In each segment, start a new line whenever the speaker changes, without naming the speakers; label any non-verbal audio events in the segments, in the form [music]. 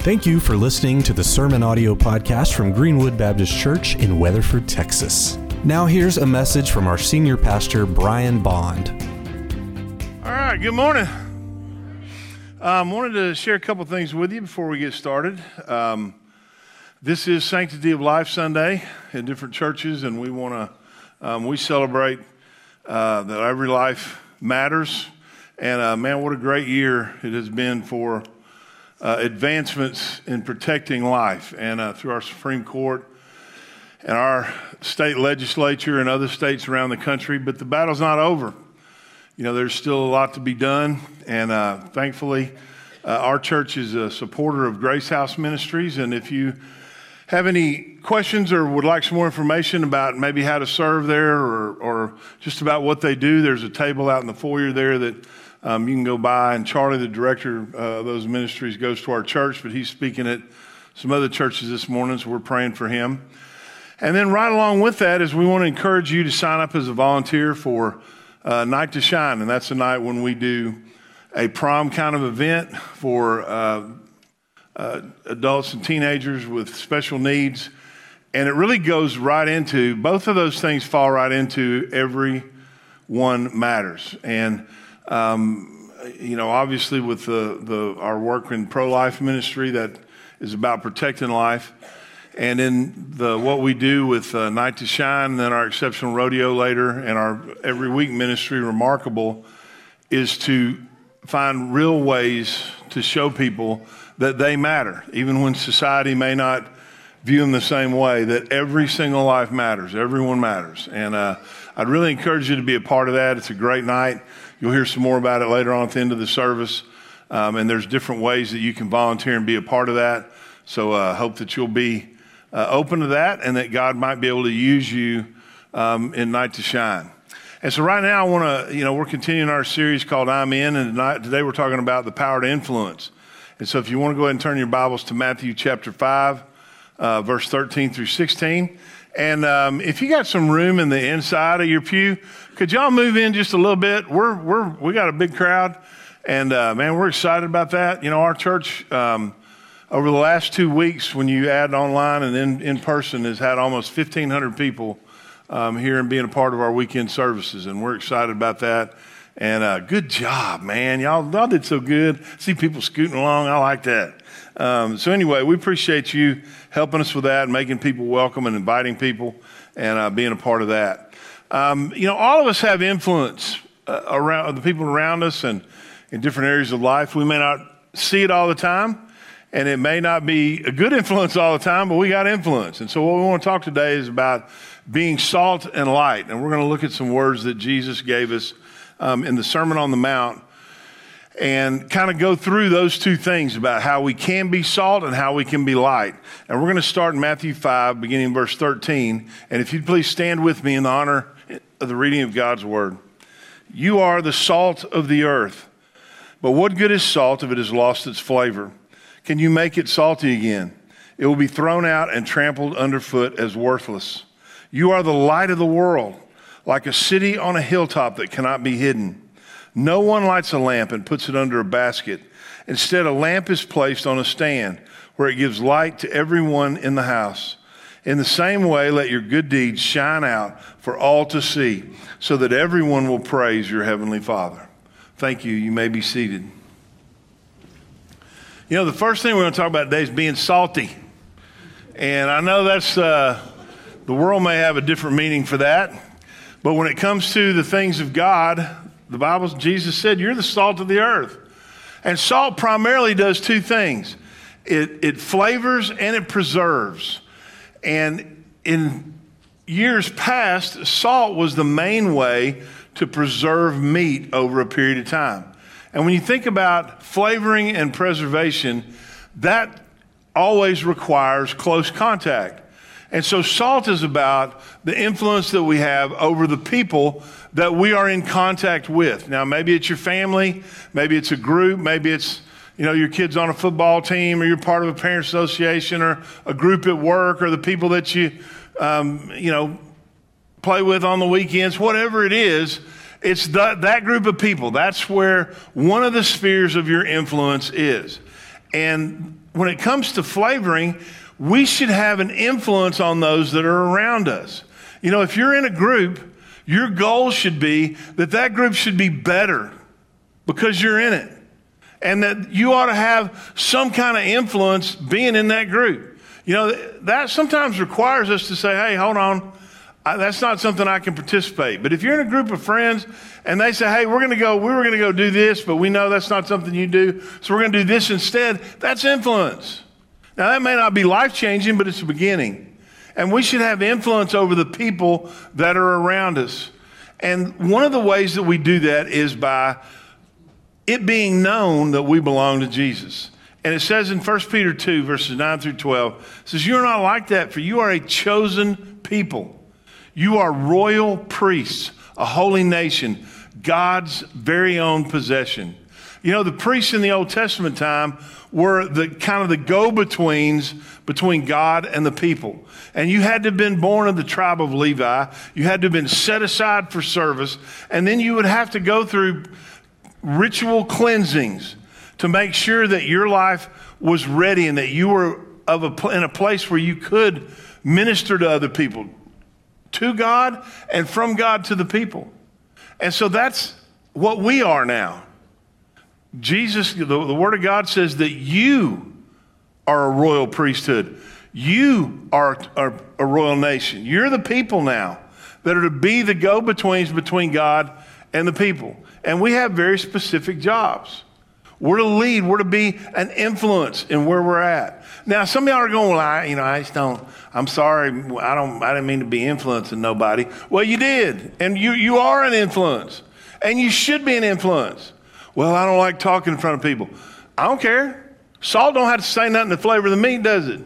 Thank you for listening to the Sermon Audio Podcast from Greenwood Baptist Church in Weatherford, Texas. Now, here's a message from our senior pastor, Brian Bond.
All right, good morning. Um, wanted to share a couple things with you before we get started. Um, this is Sanctity of Life Sunday in different churches, and we want to um, we celebrate uh, that every life matters. And uh, man, what a great year it has been for uh, advancements in protecting life. And uh, through our Supreme Court and our state legislature and other states around the country, but the battle's not over. You know, there's still a lot to be done. And uh, thankfully, uh, our church is a supporter of Grace House Ministries. And if you have any questions or would like some more information about maybe how to serve there or, or just about what they do, there's a table out in the foyer there that um, you can go by, and Charlie, the director uh, of those ministries, goes to our church, but he's speaking at some other churches this morning, so we're praying for him. And then, right along with that, is we want to encourage you to sign up as a volunteer for uh, Night to Shine, and that's a night when we do a prom kind of event for uh, uh, adults and teenagers with special needs. And it really goes right into both of those things fall right into every one matters. And you know, obviously, with the, the, our work in pro life ministry, that is about protecting life. And in the, what we do with uh, Night to Shine, and then our exceptional rodeo later, and our every week ministry, Remarkable, is to find real ways to show people that they matter, even when society may not view them the same way, that every single life matters, everyone matters. And uh, I'd really encourage you to be a part of that. It's a great night. You'll hear some more about it later on at the end of the service. Um, and there's different ways that you can volunteer and be a part of that. So I uh, hope that you'll be uh, open to that and that God might be able to use you um, in Night to Shine. And so right now I want to, you know, we're continuing our series called I'm In, and tonight, today we're talking about the power to influence. And so if you want to go ahead and turn your Bibles to Matthew chapter 5, uh, verse 13 through 16. And um, if you got some room in the inside of your pew, could y'all move in just a little bit? We're, we're, we got a big crowd, and uh, man, we're excited about that. You know, our church, um, over the last two weeks, when you add online and in, in person, has had almost 1,500 people um, here and being a part of our weekend services, and we're excited about that. And uh, good job, man. Y'all, y'all did so good. See people scooting along. I like that. Um, so, anyway, we appreciate you helping us with that, making people welcome and inviting people and uh, being a part of that. Um, you know, all of us have influence uh, around the people around us and in different areas of life. We may not see it all the time, and it may not be a good influence all the time, but we got influence. And so, what we want to talk today is about being salt and light. And we're going to look at some words that Jesus gave us um, in the Sermon on the Mount and kind of go through those two things about how we can be salt and how we can be light. And we're going to start in Matthew 5, beginning verse 13. And if you'd please stand with me in the honor of the reading of God's word. You are the salt of the earth. But what good is salt if it has lost its flavor? Can you make it salty again? It will be thrown out and trampled underfoot as worthless. You are the light of the world, like a city on a hilltop that cannot be hidden. No one lights a lamp and puts it under a basket. Instead, a lamp is placed on a stand where it gives light to everyone in the house. In the same way, let your good deeds shine out for all to see, so that everyone will praise your heavenly Father. Thank you. You may be seated. You know, the first thing we're going to talk about today is being salty. And I know that's, uh, the world may have a different meaning for that. But when it comes to the things of God, the Bible, Jesus said, You're the salt of the earth. And salt primarily does two things it, it flavors and it preserves. And in years past, salt was the main way to preserve meat over a period of time. And when you think about flavoring and preservation, that always requires close contact. And so, salt is about the influence that we have over the people that we are in contact with. Now, maybe it's your family, maybe it's a group, maybe it's you know, your kid's on a football team or you're part of a parent association or a group at work or the people that you, um, you know, play with on the weekends, whatever it is, it's the, that group of people. That's where one of the spheres of your influence is. And when it comes to flavoring, we should have an influence on those that are around us. You know, if you're in a group, your goal should be that that group should be better because you're in it. And that you ought to have some kind of influence being in that group. You know, that sometimes requires us to say, hey, hold on, that's not something I can participate. But if you're in a group of friends and they say, hey, we're going to go, we were going to go do this, but we know that's not something you do, so we're going to do this instead, that's influence. Now, that may not be life changing, but it's a beginning. And we should have influence over the people that are around us. And one of the ways that we do that is by it being known that we belong to Jesus. And it says in 1 Peter 2, verses 9 through 12, it says, You're not like that, for you are a chosen people. You are royal priests, a holy nation, God's very own possession. You know, the priests in the Old Testament time were the kind of the go betweens between God and the people. And you had to have been born of the tribe of Levi. You had to have been set aside for service. And then you would have to go through ritual cleansings to make sure that your life was ready and that you were of a, in a place where you could minister to other people, to God and from God to the people. And so that's what we are now. Jesus, the, the Word of God says that you are a royal priesthood. You are, are a royal nation. You're the people now that are to be the go betweens between God and the people. And we have very specific jobs. We're to lead. We're to be an influence in where we're at. Now, some of y'all are going, well, I, you know, I just don't, I'm sorry. I don't, I didn't mean to be influencing nobody. Well, you did. And you, you are an influence. And you should be an influence. Well, I don't like talking in front of people. I don't care. Salt don't have to say nothing to flavor the meat, does it?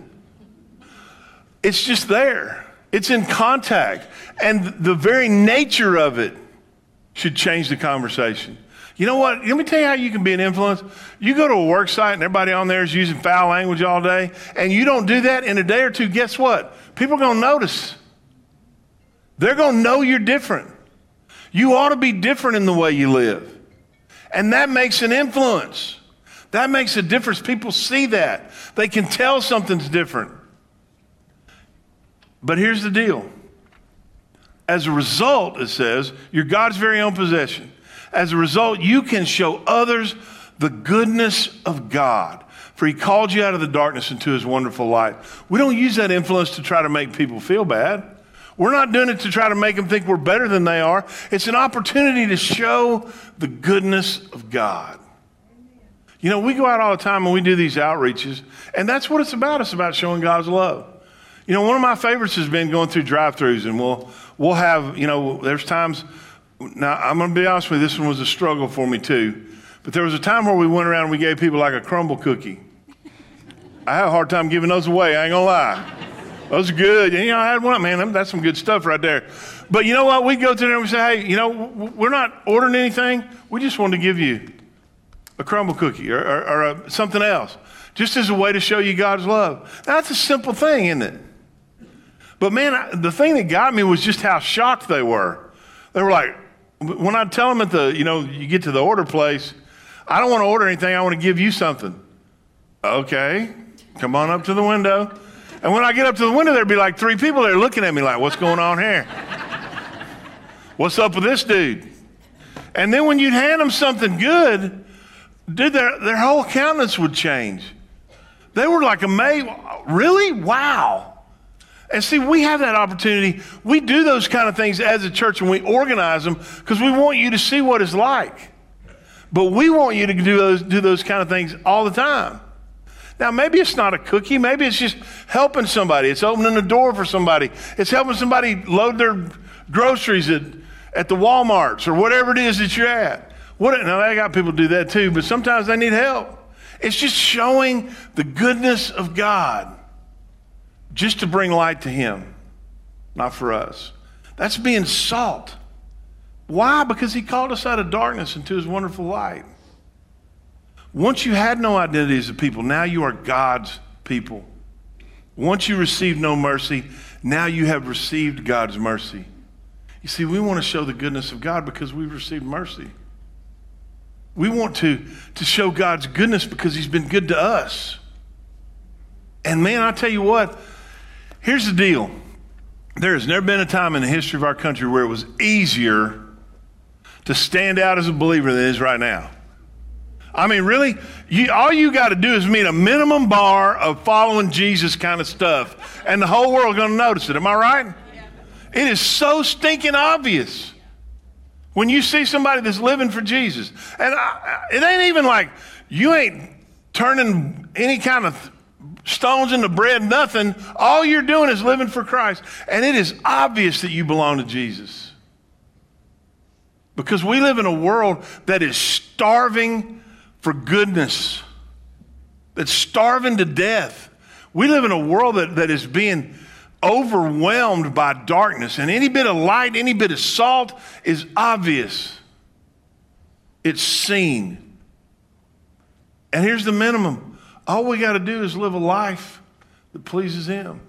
It's just there. It's in contact. And the very nature of it should change the conversation. You know what? Let me tell you how you can be an influence. You go to a work site and everybody on there is using foul language all day, and you don't do that in a day or two, guess what? People are going to notice. They're going to know you're different. You ought to be different in the way you live. And that makes an influence. That makes a difference. People see that. They can tell something's different. But here's the deal. As a result, it says, you're God's very own possession. As a result, you can show others the goodness of God. For he called you out of the darkness into his wonderful light. We don't use that influence to try to make people feel bad. We're not doing it to try to make them think we're better than they are. It's an opportunity to show the goodness of God. You know, we go out all the time and we do these outreaches, and that's what it's about. It's about showing God's love. You know, one of my favorites has been going through drive-throughs, and we'll we'll have you know, there's times now, I'm going to be honest with you, this one was a struggle for me too. But there was a time where we went around and we gave people like a Crumbl cookie. I had a hard time giving those away, I ain't to lie. Are good. And, you know, I had one, man, that's some good stuff right there. But you know what? We go to there and we say, hey, you know, we're not ordering anything. We just want to give you a Crumbl cookie or, or, or a, something else, just as a way to show you God's love. That's a simple thing, isn't it? But man, I, the thing that got me was just how shocked they were. They were like, when I tell them at the, you know, you get to the order place, I don't want to order anything. I want to give you something. Okay, come on up to the window. And when I get up to the window, there'd be like three people there looking at me like, what's going on here? What's up with this dude? And then when you'd hand them something good, dude, their, their whole countenance would change. They were like amazed. Really? Wow. And see, we have that opportunity. We do those kind of things as a church and we organize them because we want you to see what it's like. But we want you to do those, do those kind of things all the time. Now, maybe it's not a cookie. Maybe it's just helping somebody. It's opening a door for somebody. It's helping somebody load their groceries at, at the Walmarts or whatever it is that you're at. What, now, I got people do that too, but sometimes they need help. It's just showing the goodness of God just to bring light to Him, not for us. That's being salt. Why? Because He called us out of darkness into His wonderful light. Once you had no identity as a people, now you are God's people. Once you received no mercy, now you have received God's mercy. You see, we want to show the goodness of God because we've received mercy. We want to, to show God's goodness because He's been good to us. And man, I tell you what, here's the deal. There has never been a time in the history of our country where it was easier to stand out as a believer than it is right now. I mean, really, you, all you got to do is meet a minimum bar of following Jesus kind of stuff, and the whole world going to notice it. Am I right? It is so stinking obvious when you see somebody that's living for Jesus, and I, it ain't even like you ain't turning any kind of stones into bread, nothing. All you're doing is living for Christ, and it is obvious that you belong to Jesus. Because we live in a world that is starving for goodness, that's starving to death. We live in a world that, that is being overwhelmed by darkness, and any bit of light, any bit of salt is obvious. It's seen. And here's the minimum all we got to do is live a life that pleases Him.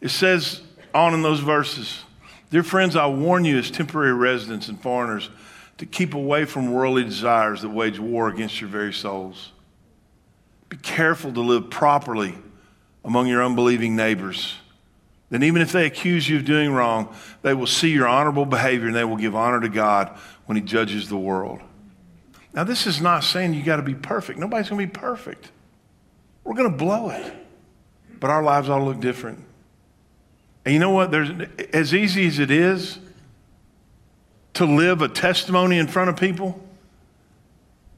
It says on in those verses, Dear friends, I warn you as temporary residents and foreigners to keep away from worldly desires that wage war against your very souls. Be careful to live properly among your unbelieving neighbors. Then, even if they accuse you of doing wrong, they will see your honorable behavior and they will give honor to God when He judges the world. Now, this is not saying you got to be perfect. Nobody's going to be perfect. We're going to blow it. But our lives ought to look different. And you know what? There's, as easy as it is to live a testimony in front of people.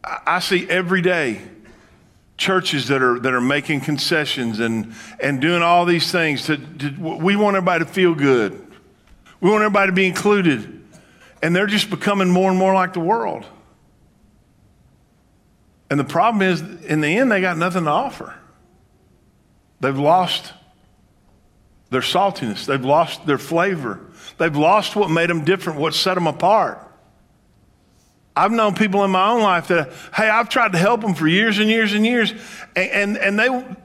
I see every day churches that are, that are making concessions and, and doing all these things. To, to, we want everybody to feel good. We want everybody to be included. And they're just becoming more and more like the world. And the problem is, in the end, they got nothing to offer. They've lost their saltiness, they've lost their flavor. They've lost what made them different, what set them apart. I've known people in my own life that, hey, I've tried to help them for years and years and years, and, and, and they,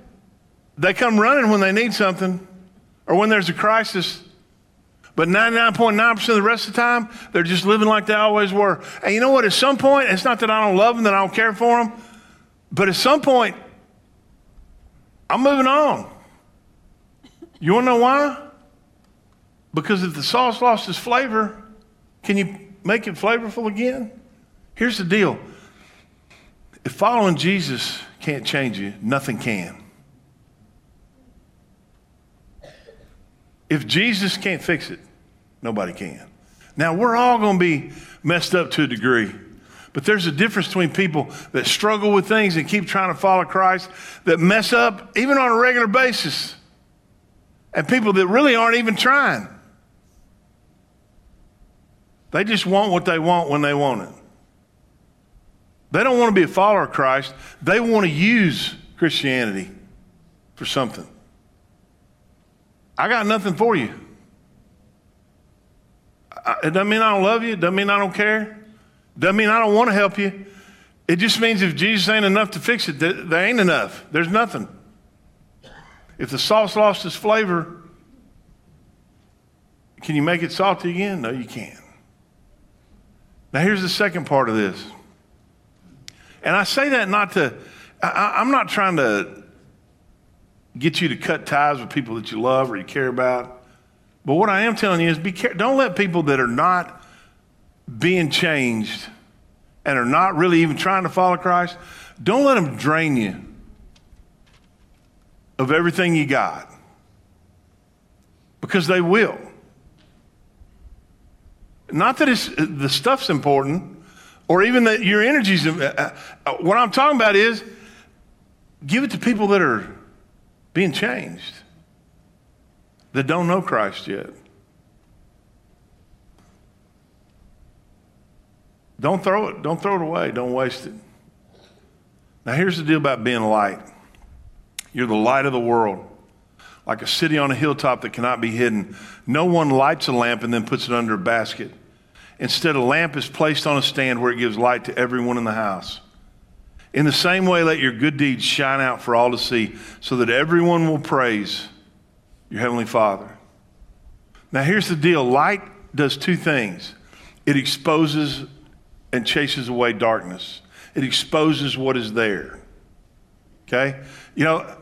they come running when they need something or when there's a crisis. But 99.9% of the rest of the time, they're just living like they always were. And you know what? At some point, it's not that I don't love them, that I don't care for them, but at some point, I'm moving on. You want to know why? Because if the sauce lost its flavor, can you make it flavorful again? Here's the deal if following Jesus can't change you, nothing can. If Jesus can't fix it, nobody can. Now, we're all going to be messed up to a degree. But there's a difference between people that struggle with things and keep trying to follow Christ, that mess up even on a regular basis, and people that really aren't even trying. They just want what they want when they want it. They don't want to be a follower of Christ. They want to use Christianity for something. I got nothing for you. It doesn't mean I don't love you. It doesn't mean I don't care. It doesn't mean I don't want to help you. It just means if Jesus ain't enough to fix it, there ain't enough. There's nothing. If the sauce lost its flavor, can you make it salty again? No, you can't. Now, here's the second part of this. And I say that not to, I, am not trying to get you to cut ties with people that you love or you care about. But what I am telling you is be careful. Don't let people that are not being changed and are not really even trying to follow Christ, don't let them drain you of everything you got. Because they will. Not that the stuff's important or even that your energy's. Uh, uh, what I'm talking about is give it to people that are being changed, that don't know Christ yet. Don't throw it. Don't throw it away. Don't waste it. Now, here's the deal about being light you're the light of the world like a city on a hilltop that cannot be hidden. No one lights a lamp and then puts it under a basket. Instead, a lamp is placed on a stand where it gives light to everyone in the house. In the same way, let your good deeds shine out for all to see, so that everyone will praise your Heavenly Father. Now, here's the deal light does two things it exposes and chases away darkness. It exposes what is there. Okay? You know,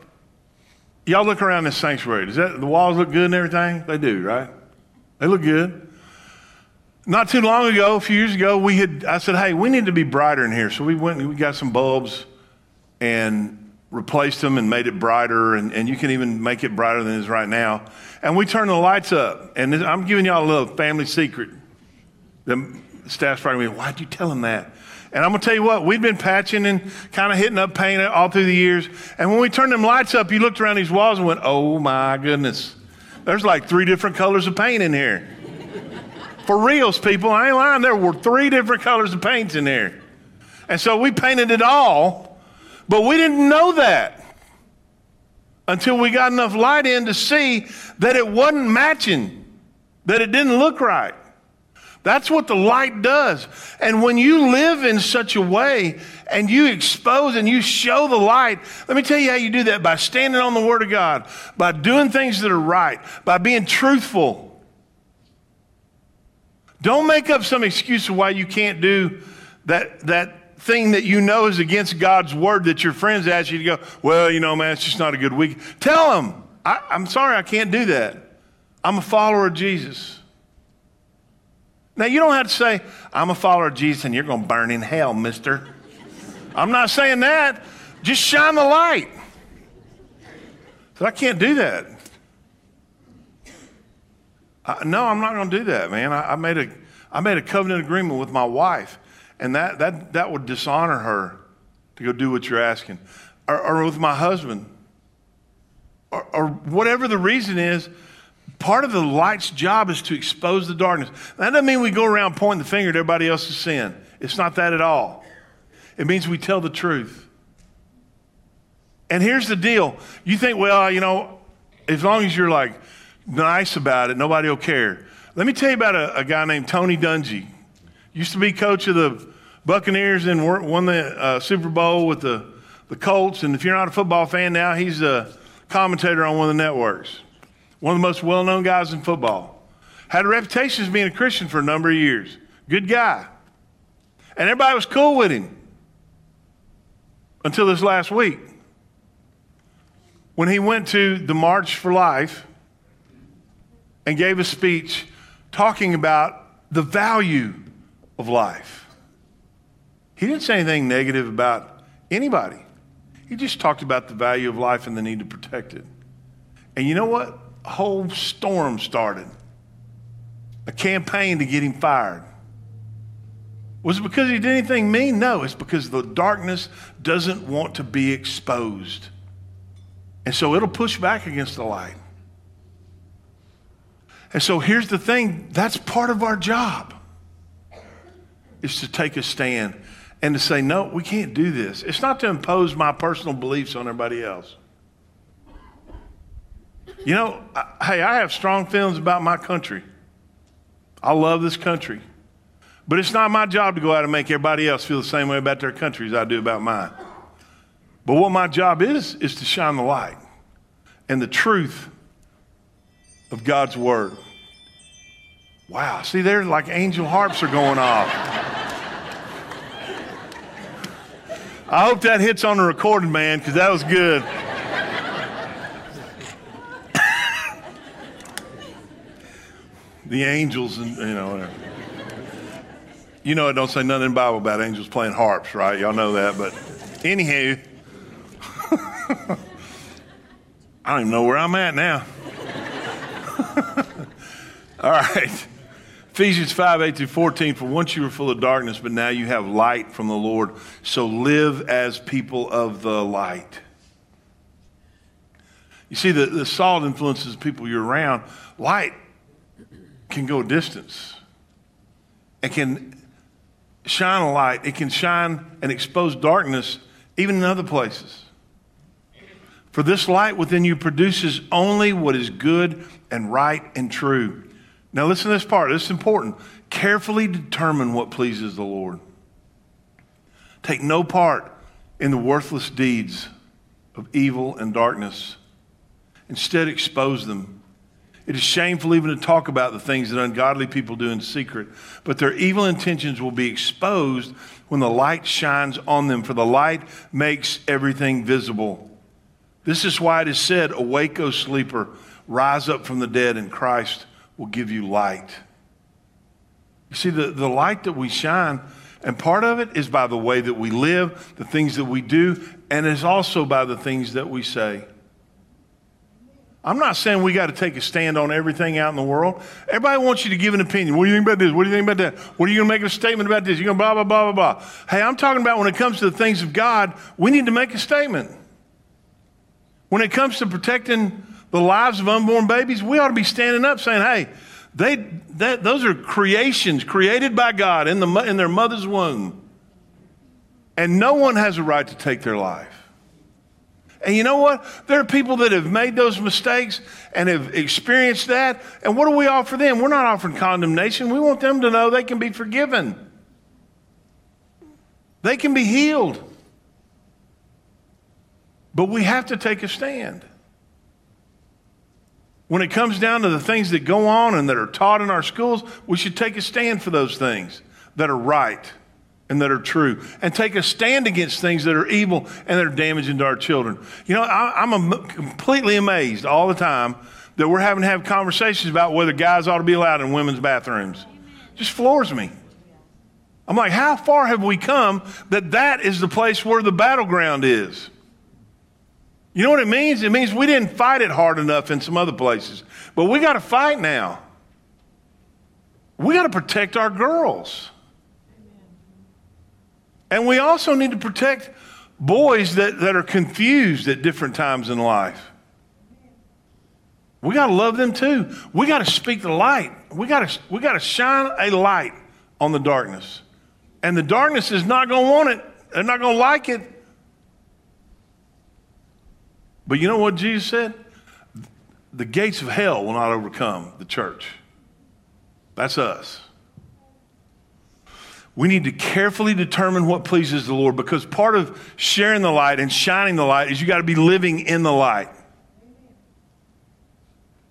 y'all look around this sanctuary. Does that the walls look good and everything? They do, right? They look good. Not too long ago, a few years ago, we had I said, "Hey, we need to be brighter in here." So we went and we got some bulbs and replaced them and made it brighter, and, and you can even make it brighter than it is right now. And we turned the lights up. And I'm giving y'all a little family secret. The staff's writing me, why'd you tell them that? And I'm going to tell you what, we've been patching and kind of hitting up paint all through the years. And when we turned them lights up, you looked around these walls and went, oh my goodness. There's like three different colors of paint in here. For reals, people, I ain't lying. There were three different colors of paint in there. And so we painted it all but we didn't know that until we got enough light in to see that it wasn't matching, that it didn't look right. That's what the light does. And when you live in such a way and you expose and you show the light, let me tell you how you do that by standing on the Word of God, by doing things that are right, by being truthful. Don't make up some excuse of why you can't do that, that thing that you know is against God's word that your friends ask you to go, well, you know, man, it's just not a good week. Tell them, I, I'm sorry, I can't do that. I'm a follower of Jesus. Now, you don't have to say, I'm a follower of Jesus and you're going to burn in hell, mister. I'm not saying that. Just shine the light. But I can't do that. I, no, I'm not going to do that, man. I, I, made a, I made a covenant agreement with my wife and that, that, that would dishonor her to go do what you're asking. Or, or with my husband. Or, or whatever the reason is, part of the light's job is to expose the darkness. That doesn't mean we go around pointing the finger at everybody else's sin. It's not that at all. It means we tell the truth. And here's the deal. You think, well, you know, as long as you're like nice about it, nobody will care. Let me tell you about a, a guy named Tony Dungy. Used to be coach of the Buccaneers and won the uh, Super Bowl with the, the Colts. And if you're not a football fan now, he's a commentator on one of the networks. One of the most well known guys in football. Had a reputation as being a Christian for a number of years. Good guy. And everybody was cool with him until this last week when he went to the March for Life and gave a speech talking about the value of life. He didn't say anything negative about anybody. He just talked about the value of life and the need to protect it. And you know what? A whole storm started. A campaign to get him fired. Was it because he did anything mean? No, it's because the darkness doesn't want to be exposed. And so it'll push back against the light. And so here's the thing that's part of our job is to take a stand and to say, no, we can't do this. It's not to impose my personal beliefs on everybody else. You know, I, hey, I have strong feelings about my country. I love this country. But it's not my job to go out and make everybody else feel the same way about their country as I do about mine. But what my job is, is to shine the light and the truth of God's word. Wow, see there, like angel harps are going off. I hope that hits on the recording, man, because that was good. [coughs] the angels and, you know, whatever. You know, it don't say nothing in the Bible about angels playing harps, right? Y'all know that. But anywho, [laughs] I don't even know where I'm at now. [laughs] All right. Ephesians 5 8 through 14, for once you were full of darkness, but now you have light from the Lord. So live as people of the light. You see, the, the salt influences people you're around. Light can go distance. It can shine a light, it can shine and expose darkness even in other places. For this light within you produces only what is good and right and true. Now, listen to this part. This is important. Carefully determine what pleases the Lord. Take no part in the worthless deeds of evil and darkness. Instead, expose them. It is shameful even to talk about the things that ungodly people do in secret, but their evil intentions will be exposed when the light shines on them, for the light makes everything visible. This is why it is said, Awake, O sleeper, rise up from the dead, and Christ will give you light. You see, the, the light that we shine, and part of it is by the way that we live, the things that we do, and it's also by the things that we say. I'm not saying we got to take a stand on everything out in the world. Everybody wants you to give an opinion. What do you think about this? What do you think about that? What are you going to make a statement about this? You're going to blah, blah, blah, blah, blah. Hey, I'm talking about when it comes to the things of God, we need to make a statement. When it comes to protecting the lives of unborn babies, we ought to be standing up saying, hey, they, that, those are creations created by God in, the, in their mother's womb. And no one has a right to take their life. And you know what? There are people that have made those mistakes and have experienced that. And what do we offer them? We're not offering condemnation. We want them to know they can be forgiven, they can be healed. But we have to take a stand. When it comes down to the things that go on and that are taught in our schools, we should take a stand for those things that are right and that are true and take a stand against things that are evil and that are damaging to our children. You know, I, am completely amazed all the time that we're having to have conversations about whether guys ought to be allowed in women's bathrooms. Just floors me. I'm like, how far have we come that that is the place where the battleground is? You know what it means? It means we didn't fight it hard enough in some other places, but we got to fight now. We got to protect our girls. And we also need to protect boys that, that are confused at different times in life. We got to love them too. We got to speak the light. We got to we got to shine a light on the darkness. And the darkness is not going to want it. They're not going to like it. But you know what Jesus said? The gates of hell will not overcome the church. That's us we need to carefully determine what pleases the Lord because part of sharing the light and shining the light is you got to be living in the light.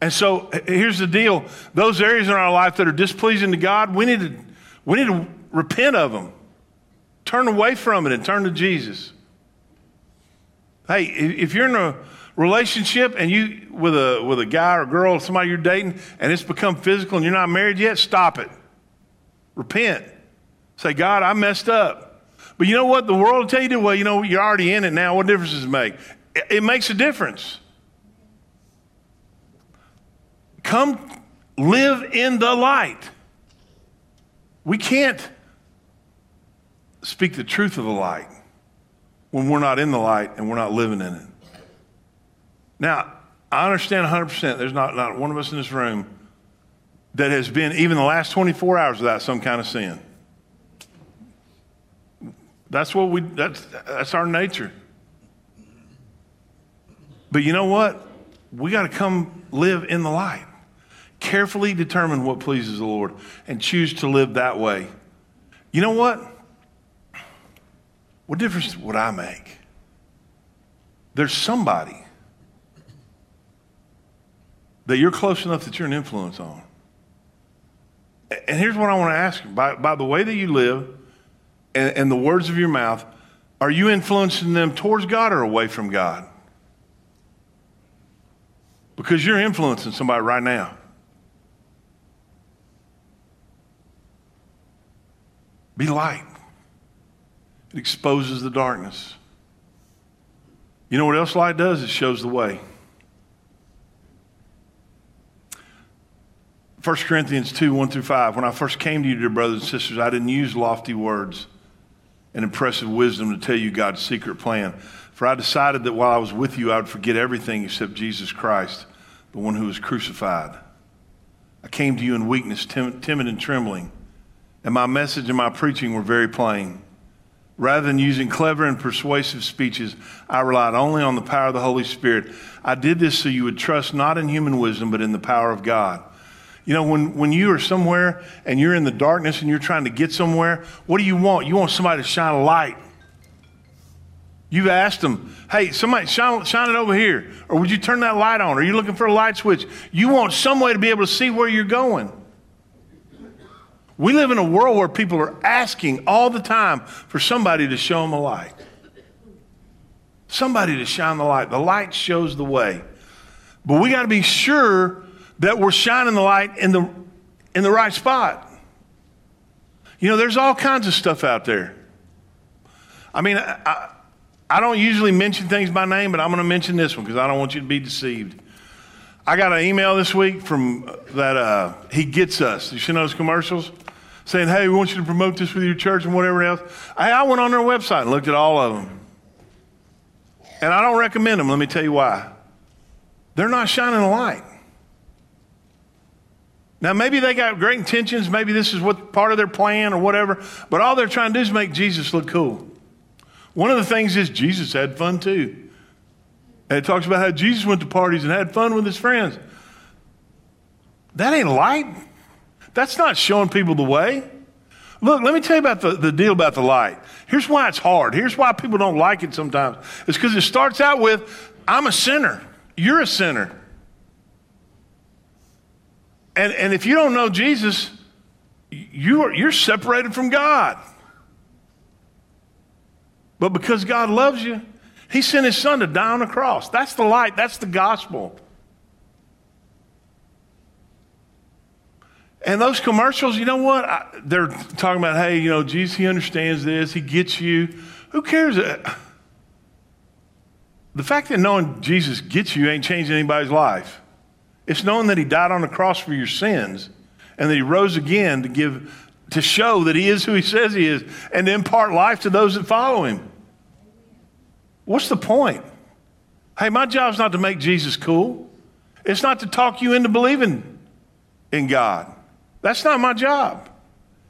And so here's the deal those areas in our life that are displeasing to God, we need to, we need to repent of them, turn away from it, and turn to Jesus. Hey, if you're in a relationship and you with a with a guy or girl, somebody you're dating, and it's become physical and you're not married yet, stop it. Repent. Say, God, I messed up. But you know what? The world will tell you, well, you know, you're already in it now. What difference does it make? It, it makes a difference. Come live in the light. We can't speak the truth of the light when we're not in the light and we're not living in it. Now, I understand 100%. There's not, not one of us in this room that has been even the last 24 hours without some kind of sin. That's what we that's that's our nature. But you know what? We got to come live in the light. Carefully determine what pleases the Lord and choose to live that way. You know what? What difference would I make? There's somebody that you're close enough that you're an influence on. And here's what I want to ask you by, by the way that you live, and, and the words of your mouth, are you influencing them towards God or away from God? Because you're influencing somebody right now. Be light. It exposes the darkness. You know what else light does? It shows the way. 1 Corinthians 2 1 through 5. When I first came to you, dear brothers and sisters, I didn't use lofty words and impressive wisdom to tell you God's secret plan. For I decided that while I was with you, I would forget everything except Jesus Christ, the one who was crucified. I came to you in weakness, tim- timid and trembling, and my message and my preaching were very plain. Rather than using clever and persuasive speeches, I relied only on the power of the Holy Spirit. I did this so you would trust not in human wisdom, but in the power of God. You know, when, when you are somewhere and you're in the darkness and you're trying to get somewhere, what do you want? You want somebody to shine a light. You've asked them, hey, somebody shine, shine it over here. Or would you turn that light on? Are you looking for a light switch? You want some way to be able to see where you're going. We live in a world where people are asking all the time for somebody to show them a light. Somebody to shine the light. The light shows the way. But we got to be sure that we're shining the light in the, in the right spot. You know, there's all kinds of stuff out there. I mean, I, I don't usually mention things by name, but I'm going to mention this one because I don't want you to be deceived. I got an email this week from that uh, He Gets Us. You see those commercials? Saying, hey, we want you to promote this with your church and whatever else. I, I went on their website and looked at all of them. And I don't recommend them. Let me tell you why. They're not shining a light. Now, maybe they got great intentions. Maybe this is what part of their plan or whatever. But all they're trying to do is make Jesus look cool. One of the things is Jesus had fun too. And it talks about how Jesus went to parties and had fun with his friends. That ain't light. That's not showing people the way. Look, let me tell you about the, the deal about the light. Here's why it's hard. Here's why people don't like it sometimes. It's because it starts out with, I'm a sinner. You're a sinner. And, and if you don't know Jesus, you are, you're separated from God. But because God loves you, He sent His Son to die on the cross. That's the light, that's the gospel. And those commercials, you know what? I, they're talking about, hey, you know, Jesus, He understands this, He gets you. Who cares? Uh, the fact that knowing Jesus gets you ain't changing anybody's life. It's knowing that He died on the cross for your sins and that He rose again to give, to show that He is who He says He is and to impart life to those that follow Him. What's the point? Hey, my job's not to make Jesus cool. It's not to talk you into believing in God. That's not my job.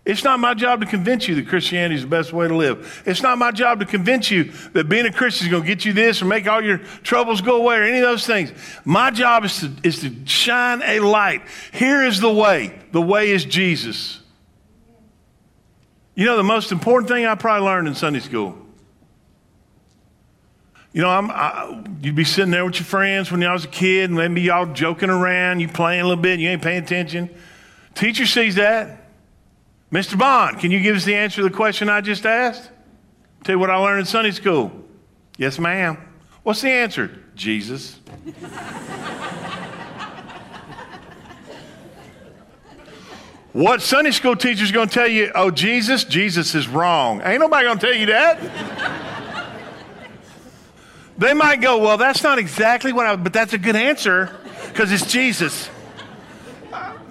It's not my job to convince you that Christianity is the best way to live. It's not my job to convince you that being a Christian is going to get you this or make all your troubles go away or any of those things. My job is to, is to shine a light. Here is the way. The way is Jesus. You know, the most important thing I probably learned in Sunday school you know, I'm, I, you'd be sitting there with your friends when y'all was a kid, and maybe y'all joking around, you playing a little bit, you ain't paying attention. Teacher sees that. Mr. Bond, can you give us the answer to the question I just asked? Tell you what I learned in Sunday school. Yes, ma'am. What's the answer? Jesus. what Sunday school teacher's going to tell you? Oh, Jesus? Jesus is wrong. Ain't nobody going to tell you that. They might go, well, that's not exactly what I, but that's a good answer because it's Jesus.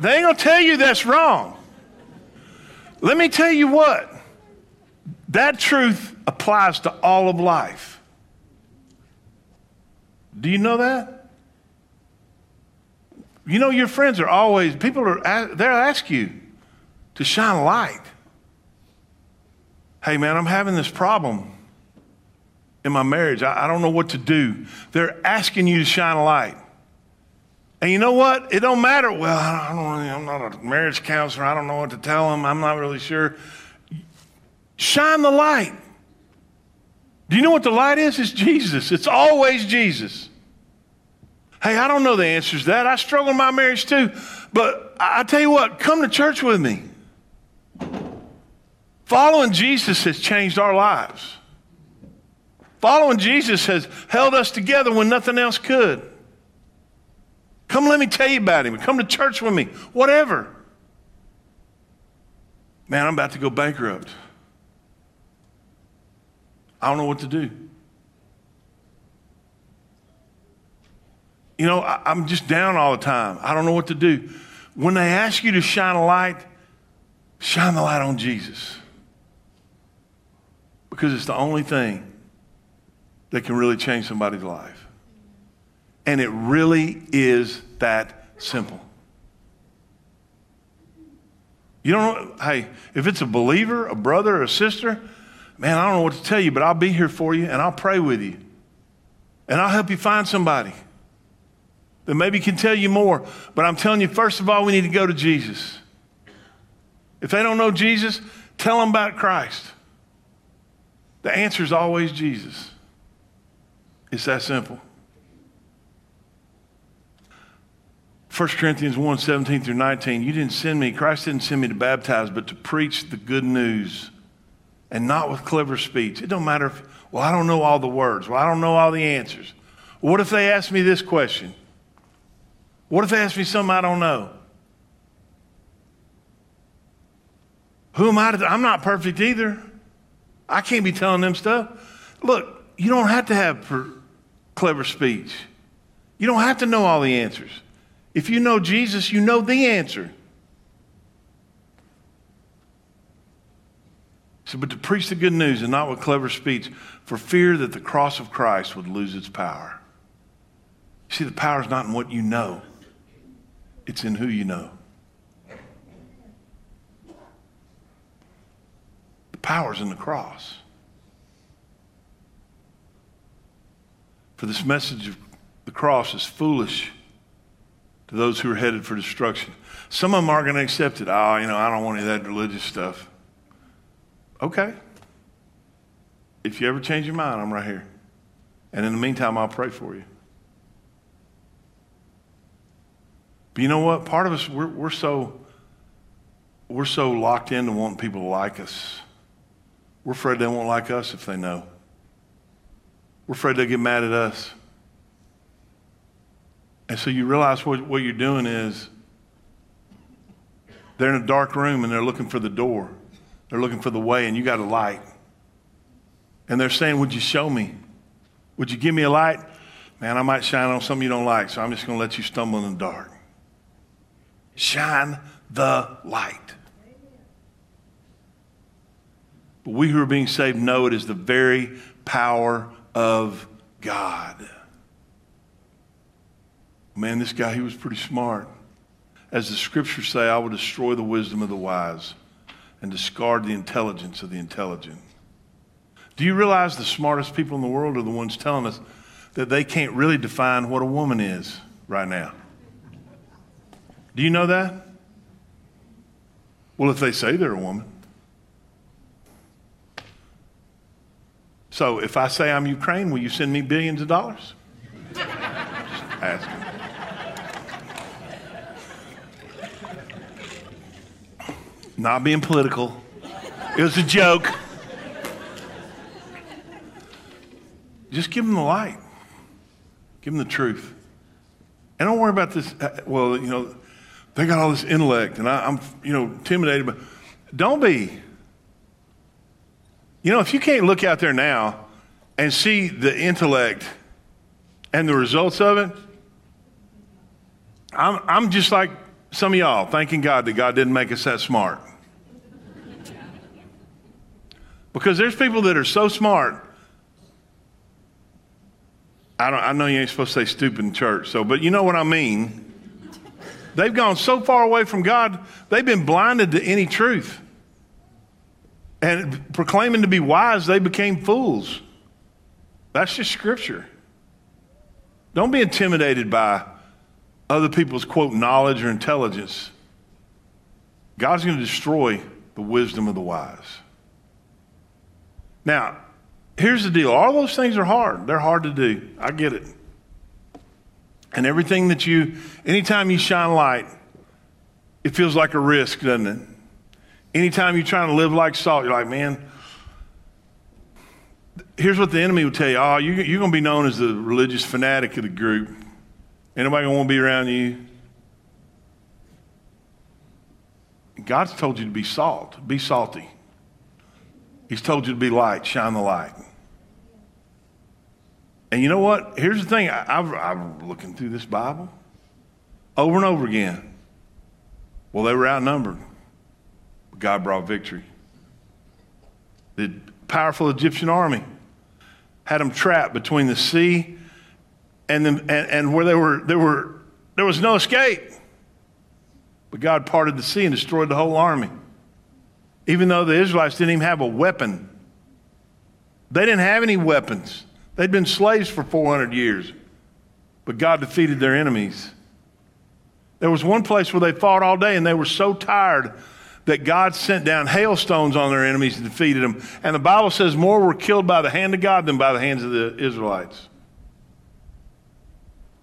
They ain't going to tell you that's wrong. Let me tell you what, that truth applies to all of life. Do you know that? You know, your friends are always, people are, they'll ask you to shine a light. Hey, man, I'm having this problem in my marriage. I, I don't know what to do. They're asking you to shine a light. And you know what? It don't matter. Well, I don't, I'm not a marriage counselor. I don't know what to tell them. I'm not really sure. Shine the light. Do you know what the light is? It's Jesus. It's always Jesus. Hey, I don't know the answers to that. I struggle in my marriage too. But I tell you what, come to church with me. Following Jesus has changed our lives. Following Jesus has held us together when nothing else could. Come, let me tell you about him. Come to church with me. Whatever. Man, I'm about to go bankrupt. I don't know what to do. You know, I, am just down all the time. I don't know what to do. When they ask you to shine a light, shine the light on Jesus. Because it's the only thing that can really change somebody's life. And it really is that simple. You don't know, hey, if it's a believer, a brother, or a sister, man, I don't know what to tell you, but I'll be here for you and I'll pray with you. And I'll help you find somebody that maybe can tell you more. But I'm telling you, first of all, we need to go to Jesus. If they don't know Jesus, tell them about Christ. The answer is always Jesus. It's that simple. 1 Corinthians 1 17 through 19, you didn't send me, Christ didn't send me to baptize, but to preach the good news and not with clever speech. It don't matter if, well, I don't know all the words. Well, I don't know all the answers. What if they ask me this question? What if they ask me something I don't know? Who am I to, I'm not perfect either. I can't be telling them stuff. Look, you don't have to have per, clever speech. You don't have to know all the answers. If you know Jesus, you know the answer. So, but to preach the good news and not with clever speech, for fear that the cross of Christ would lose its power. See, the power is not in what you know, it's in who you know. The power is in the cross. For this message of the cross is foolish to those who are headed for destruction. Some of them aren't going to accept it. Oh, you know, I don't want any of that religious stuff. Okay. If you ever change your mind, I'm right here. And in the meantime, I'll pray for you. But you know what? Part of us, we're, we're so we're so locked into wanting people to like us. We're afraid they won't like us if they know. We're afraid they'll get mad at us. And so you realize what, what you're doing is they're in a dark room and they're looking for the door. They're looking for the way, and you got a light. And they're saying, Would you show me? Would you give me a light? Man, I might shine on something you don't like, so I'm just going to let you stumble in the dark. Shine the light. But we who are being saved know it is the very power of God. Man, this guy, he was pretty smart. As the scriptures say, I will destroy the wisdom of the wise and discard the intelligence of the intelligent. Do you realize the smartest people in the world are the ones telling us that they can't really define what a woman is right now? Do you know that? Well, if they say they're a woman. So if I say I'm Ukraine, will you send me billions of dollars? [laughs] Just asking. Not being political. It was a joke. Just give them the light. Give them the truth. And don't worry about this. Uh, well, you know, they got all this intellect, and I, am you know, intimidated. But don't be. You know, if you can't look out there now and see the intellect and the results of it, I'm, I'm just like some of y'all thanking God that God didn't make us that smart. Because there's people that are so smart. I, don't, I know you ain't supposed to say stupid in church, so, but you know what I mean. They've gone so far away from God, they've been blinded to any truth. And proclaiming to be wise, they became fools. That's just scripture. Don't be intimidated by other people's, quote, knowledge or intelligence. God's going to destroy the wisdom of the wise. Now, here's the deal all those things are hard. They're hard to do. I get it. And everything that you, anytime you shine light, it feels like a risk, doesn't it? Anytime you're trying to live like salt, you're like, man, here's what the enemy will tell you. Oh, you, you're going to be known as the religious fanatic of the group. To want to be around you. God's told you to be salt. Be salty. He's told you to be light. Shine the light. And you know what? Here's the thing. I, I'm looking through this Bible over and over again. Well, they were outnumbered. But God brought victory. The powerful Egyptian army had them trapped between the sea and, the, and, and where they were, there, were, there was no escape. But God parted the sea and destroyed the whole army. Even though the Israelites didn't even have a weapon, they didn't have any weapons. They'd been slaves for 400 years, but God defeated their enemies. There was one place where they fought all day and they were so tired that God sent down hailstones on their enemies and defeated them. And the Bible says more were killed by the hand of God than by the hands of the Israelites.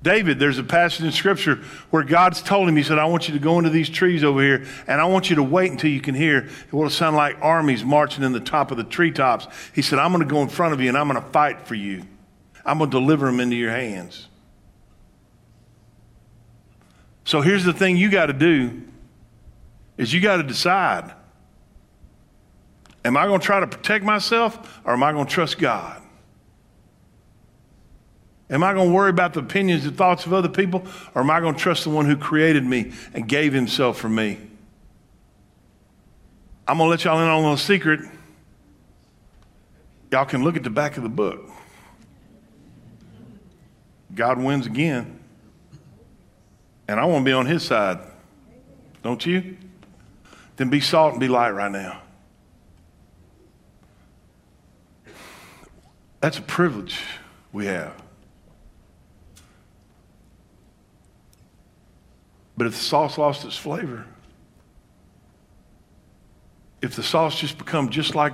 David, there's a passage in Scripture where God's told him, He said, I want you to go into these trees over here, and I want you to wait until you can hear it will sound like armies marching in the top of the treetops. He said, I'm going to go in front of you and I'm going to fight for you. I'm going to deliver them into your hands. So here's the thing you got to do is you got to decide. Am I going to try to protect myself or am I going to trust God? Am I going to worry about the opinions and thoughts of other people, or am I going to trust the one who created me and gave himself for me? I'm going to let y'all in on a little secret. Y'all can look at the back of the book. God wins again. And I want to be on his side. Don't you? Then be salt and be light right now. That's a privilege we have. But if the sauce lost its flavor, if the sauce just become just like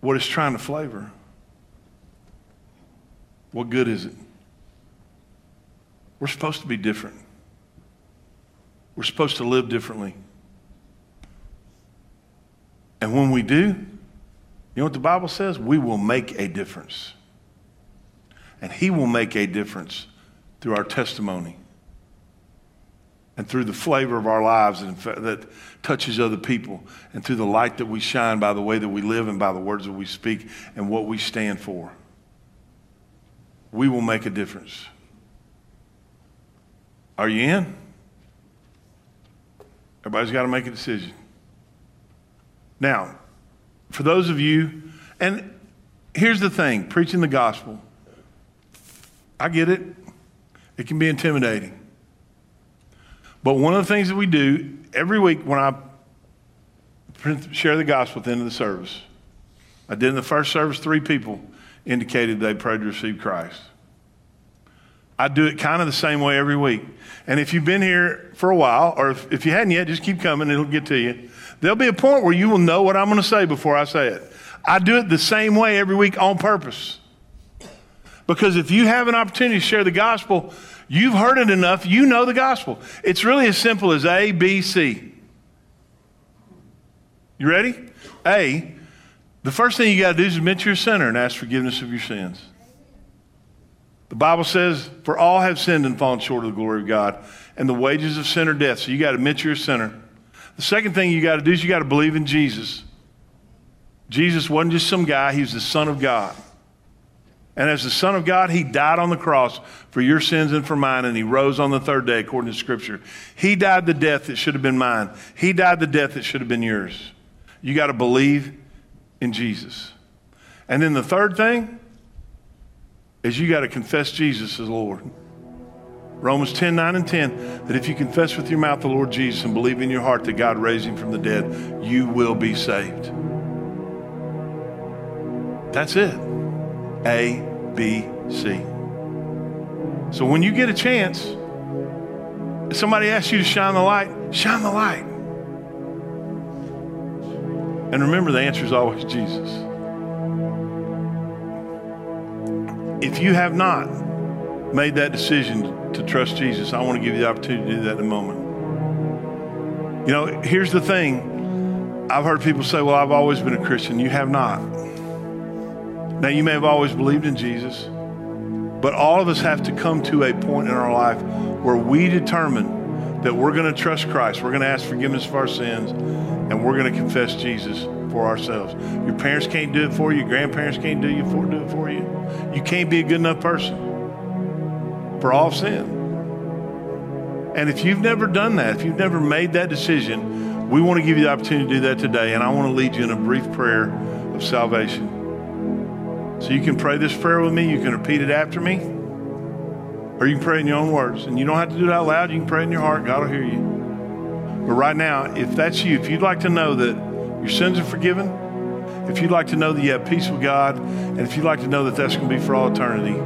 what it's trying to flavor, what good is it? We're supposed to be different. We're supposed to live differently. And when we do, you know what the Bible says? We will make a difference. And He will make a difference through our testimony and through the flavor of our lives and that touches other people and through the light that we shine by the way that we live and by the words that we speak and what we stand for we will make a difference. Are you in? Everybody's got to make a decision. Now for those of you and here's the thing preaching the gospel i get it. It can be intimidating but one of the things that we do every week when I share the gospel at the end of the service, I did in the first service, three people indicated they prayed to receive Christ. I do it kind of the same way every week. And if you've been here for a while, or if, if you hadn't yet, just keep coming, it'll get to you. There'll be a point where you will know what I'm going to say before I say it. I do it the same way every week on purpose. Because if you have an opportunity to share the gospel, You've heard it enough, you know the gospel. It's really as simple as A, B, C. You ready? A, the first thing you got to do is admit you're a sinner and ask forgiveness of your sins. The Bible says, For all have sinned and fallen short of the glory of God, and the wages of sin are death. So you got to admit you're a sinner. The second thing you got to do is you got to believe in Jesus. Jesus wasn't just some guy, he was the Son of God. And as the Son of God, He died on the cross for your sins and for mine, and He rose on the third day, according to Scripture. He died the death that should have been mine. He died the death that should have been yours. You got to believe in Jesus. And then the third thing is you got to confess Jesus as Lord. Romans 10, 9, and 10, that if you confess with your mouth the Lord Jesus and believe in your heart that God raised him from the dead, you will be saved. That's it. A, B, C. So when you get a chance, if somebody asks you to shine the light, shine the light. And remember, the answer is always Jesus. If you have not made that decision to trust Jesus, I want to give you the opportunity to do that in a moment. You know, here's the thing. I've heard people say, well, I've always been a Christian. You have not. Now, you may have always believed in Jesus, but all of us have to come to a point in our life where we determine that we're going to trust Christ. We're going to ask forgiveness for our sins, and we're going to confess Jesus for ourselves. Your parents can't do it for you. Your grandparents can't do, you for, do it for you. You can't be a good enough person for all sin. And if you've never done that, if you've never made that decision, we want to give you the opportunity to do that today. And I want to lead you in a brief prayer of salvation. So you can pray this prayer with me. You can repeat it after me. Or you can pray in your own words. And you don't have to do it out loud. You can pray in your heart. God will hear you. But right now, if that's you, if you'd like to know that your sins are forgiven, if you'd like to know that you have peace with God, and if you'd like to know that that's going to be for all eternity,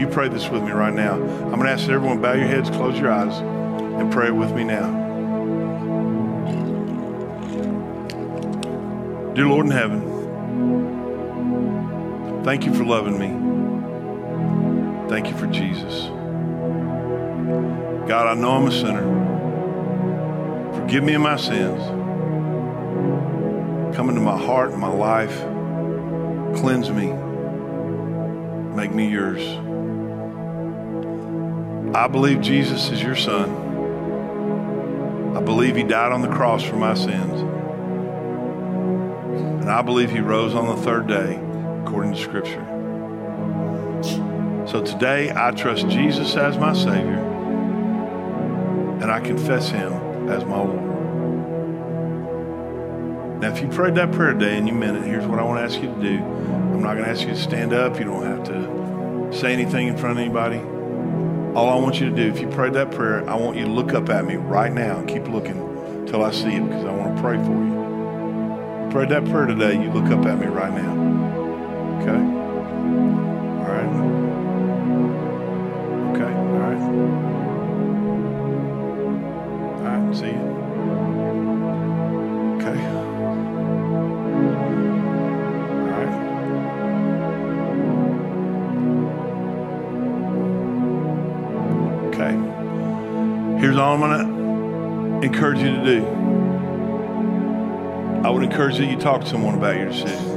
you pray this with me right now. I'm going to ask that everyone bow your heads, close your eyes, and pray with me now. Dear Lord in heaven, Thank you for loving me. Thank you for Jesus. God, I know I'm a sinner. Forgive me of my sins. Come into my heart and my life. Cleanse me. Make me yours. I believe Jesus is your son. I believe he died on the cross for my sins. And I believe he rose on the third day, according to Scripture. So today, I trust Jesus as my Savior, and I confess him as my Lord. Now, if you prayed that prayer today and you meant it, here's what I want to ask you to do. I'm not going to ask you to stand up. You don't have to say anything in front of anybody. All I want you to do, if you prayed that prayer, I want you to look up at me right now and keep looking until I see it because I want to pray for you. you prayed that prayer today, you look up at me right now. Okay? All right? Okay, all right. All right, see you. Okay. All right. Okay. Here's all I'm going to encourage you to do. I would encourage you talk to someone about your decision.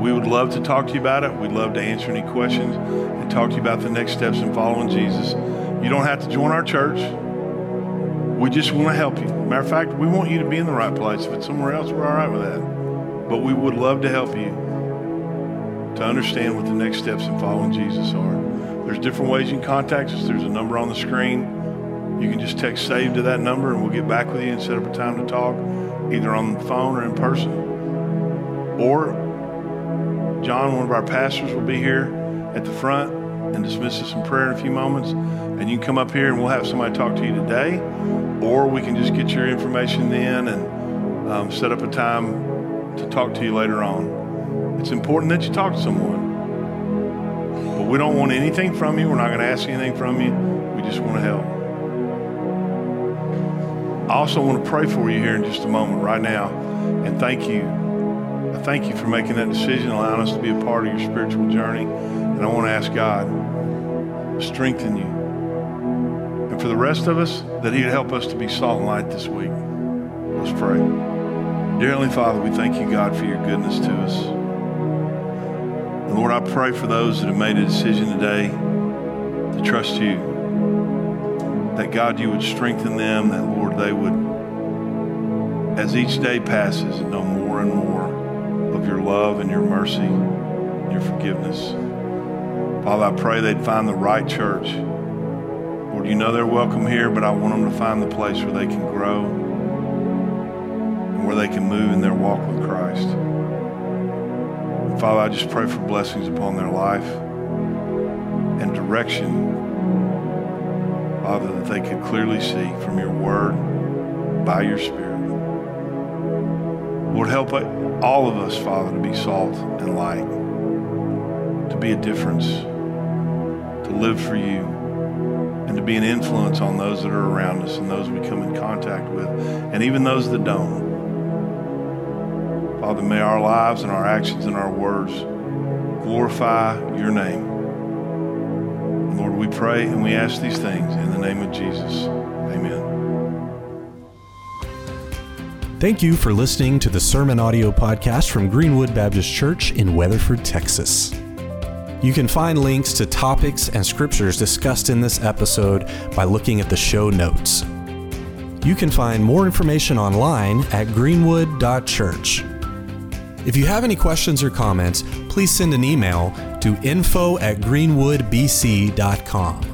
We would love to talk to you about it. We'd love to answer any questions and talk to you about the next steps in following Jesus. You don't have to join our church. We just want to help you. Matter of fact, we want you to be in the right place. If it's somewhere else, we're all right with that. But we would love to help you to understand what the next steps in following Jesus are. There's different ways you can contact us. There's a number on the screen. You can just text save to that number and we'll get back with you and set up a time to talk, either on the phone or in person. Or John, one of our pastors, will be here at the front and dismiss us in prayer in a few moments. And you can come up here and we'll have somebody talk to you today. Or we can just get your information in and um, set up a time to talk to you later on. It's important that you talk to someone. But we don't want anything from you. We're not going to ask anything from you. We just want to help. I also want to pray for you here in just a moment, right now, and thank you. Thank you for making that decision, allowing us to be a part of your spiritual journey. And I want to ask God to strengthen you. And for the rest of us, that He would help us to be salt and light this week. Let's pray. Dear Heavenly Father, we thank you, God, for your goodness to us. And Lord, I pray for those that have made a decision today to trust you. That God, you would strengthen them, that Lord, they would, as each day passes, know more and more love and your mercy, and your forgiveness. Father, I pray they'd find the right church. Lord, you know they're welcome here, but I want them to find the place where they can grow and where they can move in their walk with Christ. And Father, I just pray for blessings upon their life and direction, Father, that they could clearly see from your word by your Spirit. Lord, help all of us, Father, to be salt and light, to be a difference, to live for you, and to be an influence on those that are around us and those we come in contact with, and even those that don't. Father, may our lives and our actions and our words glorify your name. Lord, we pray and we ask these things in the name of Jesus. Amen.
Thank you for listening to the Sermon Audio Podcast from Greenwood Baptist Church in Weatherford, Texas. You can find links to topics and scriptures discussed in this episode by looking at the show notes. You can find more information online at greenwood.church. If you have any questions or comments, please send an email to info at greenwoodbc.com.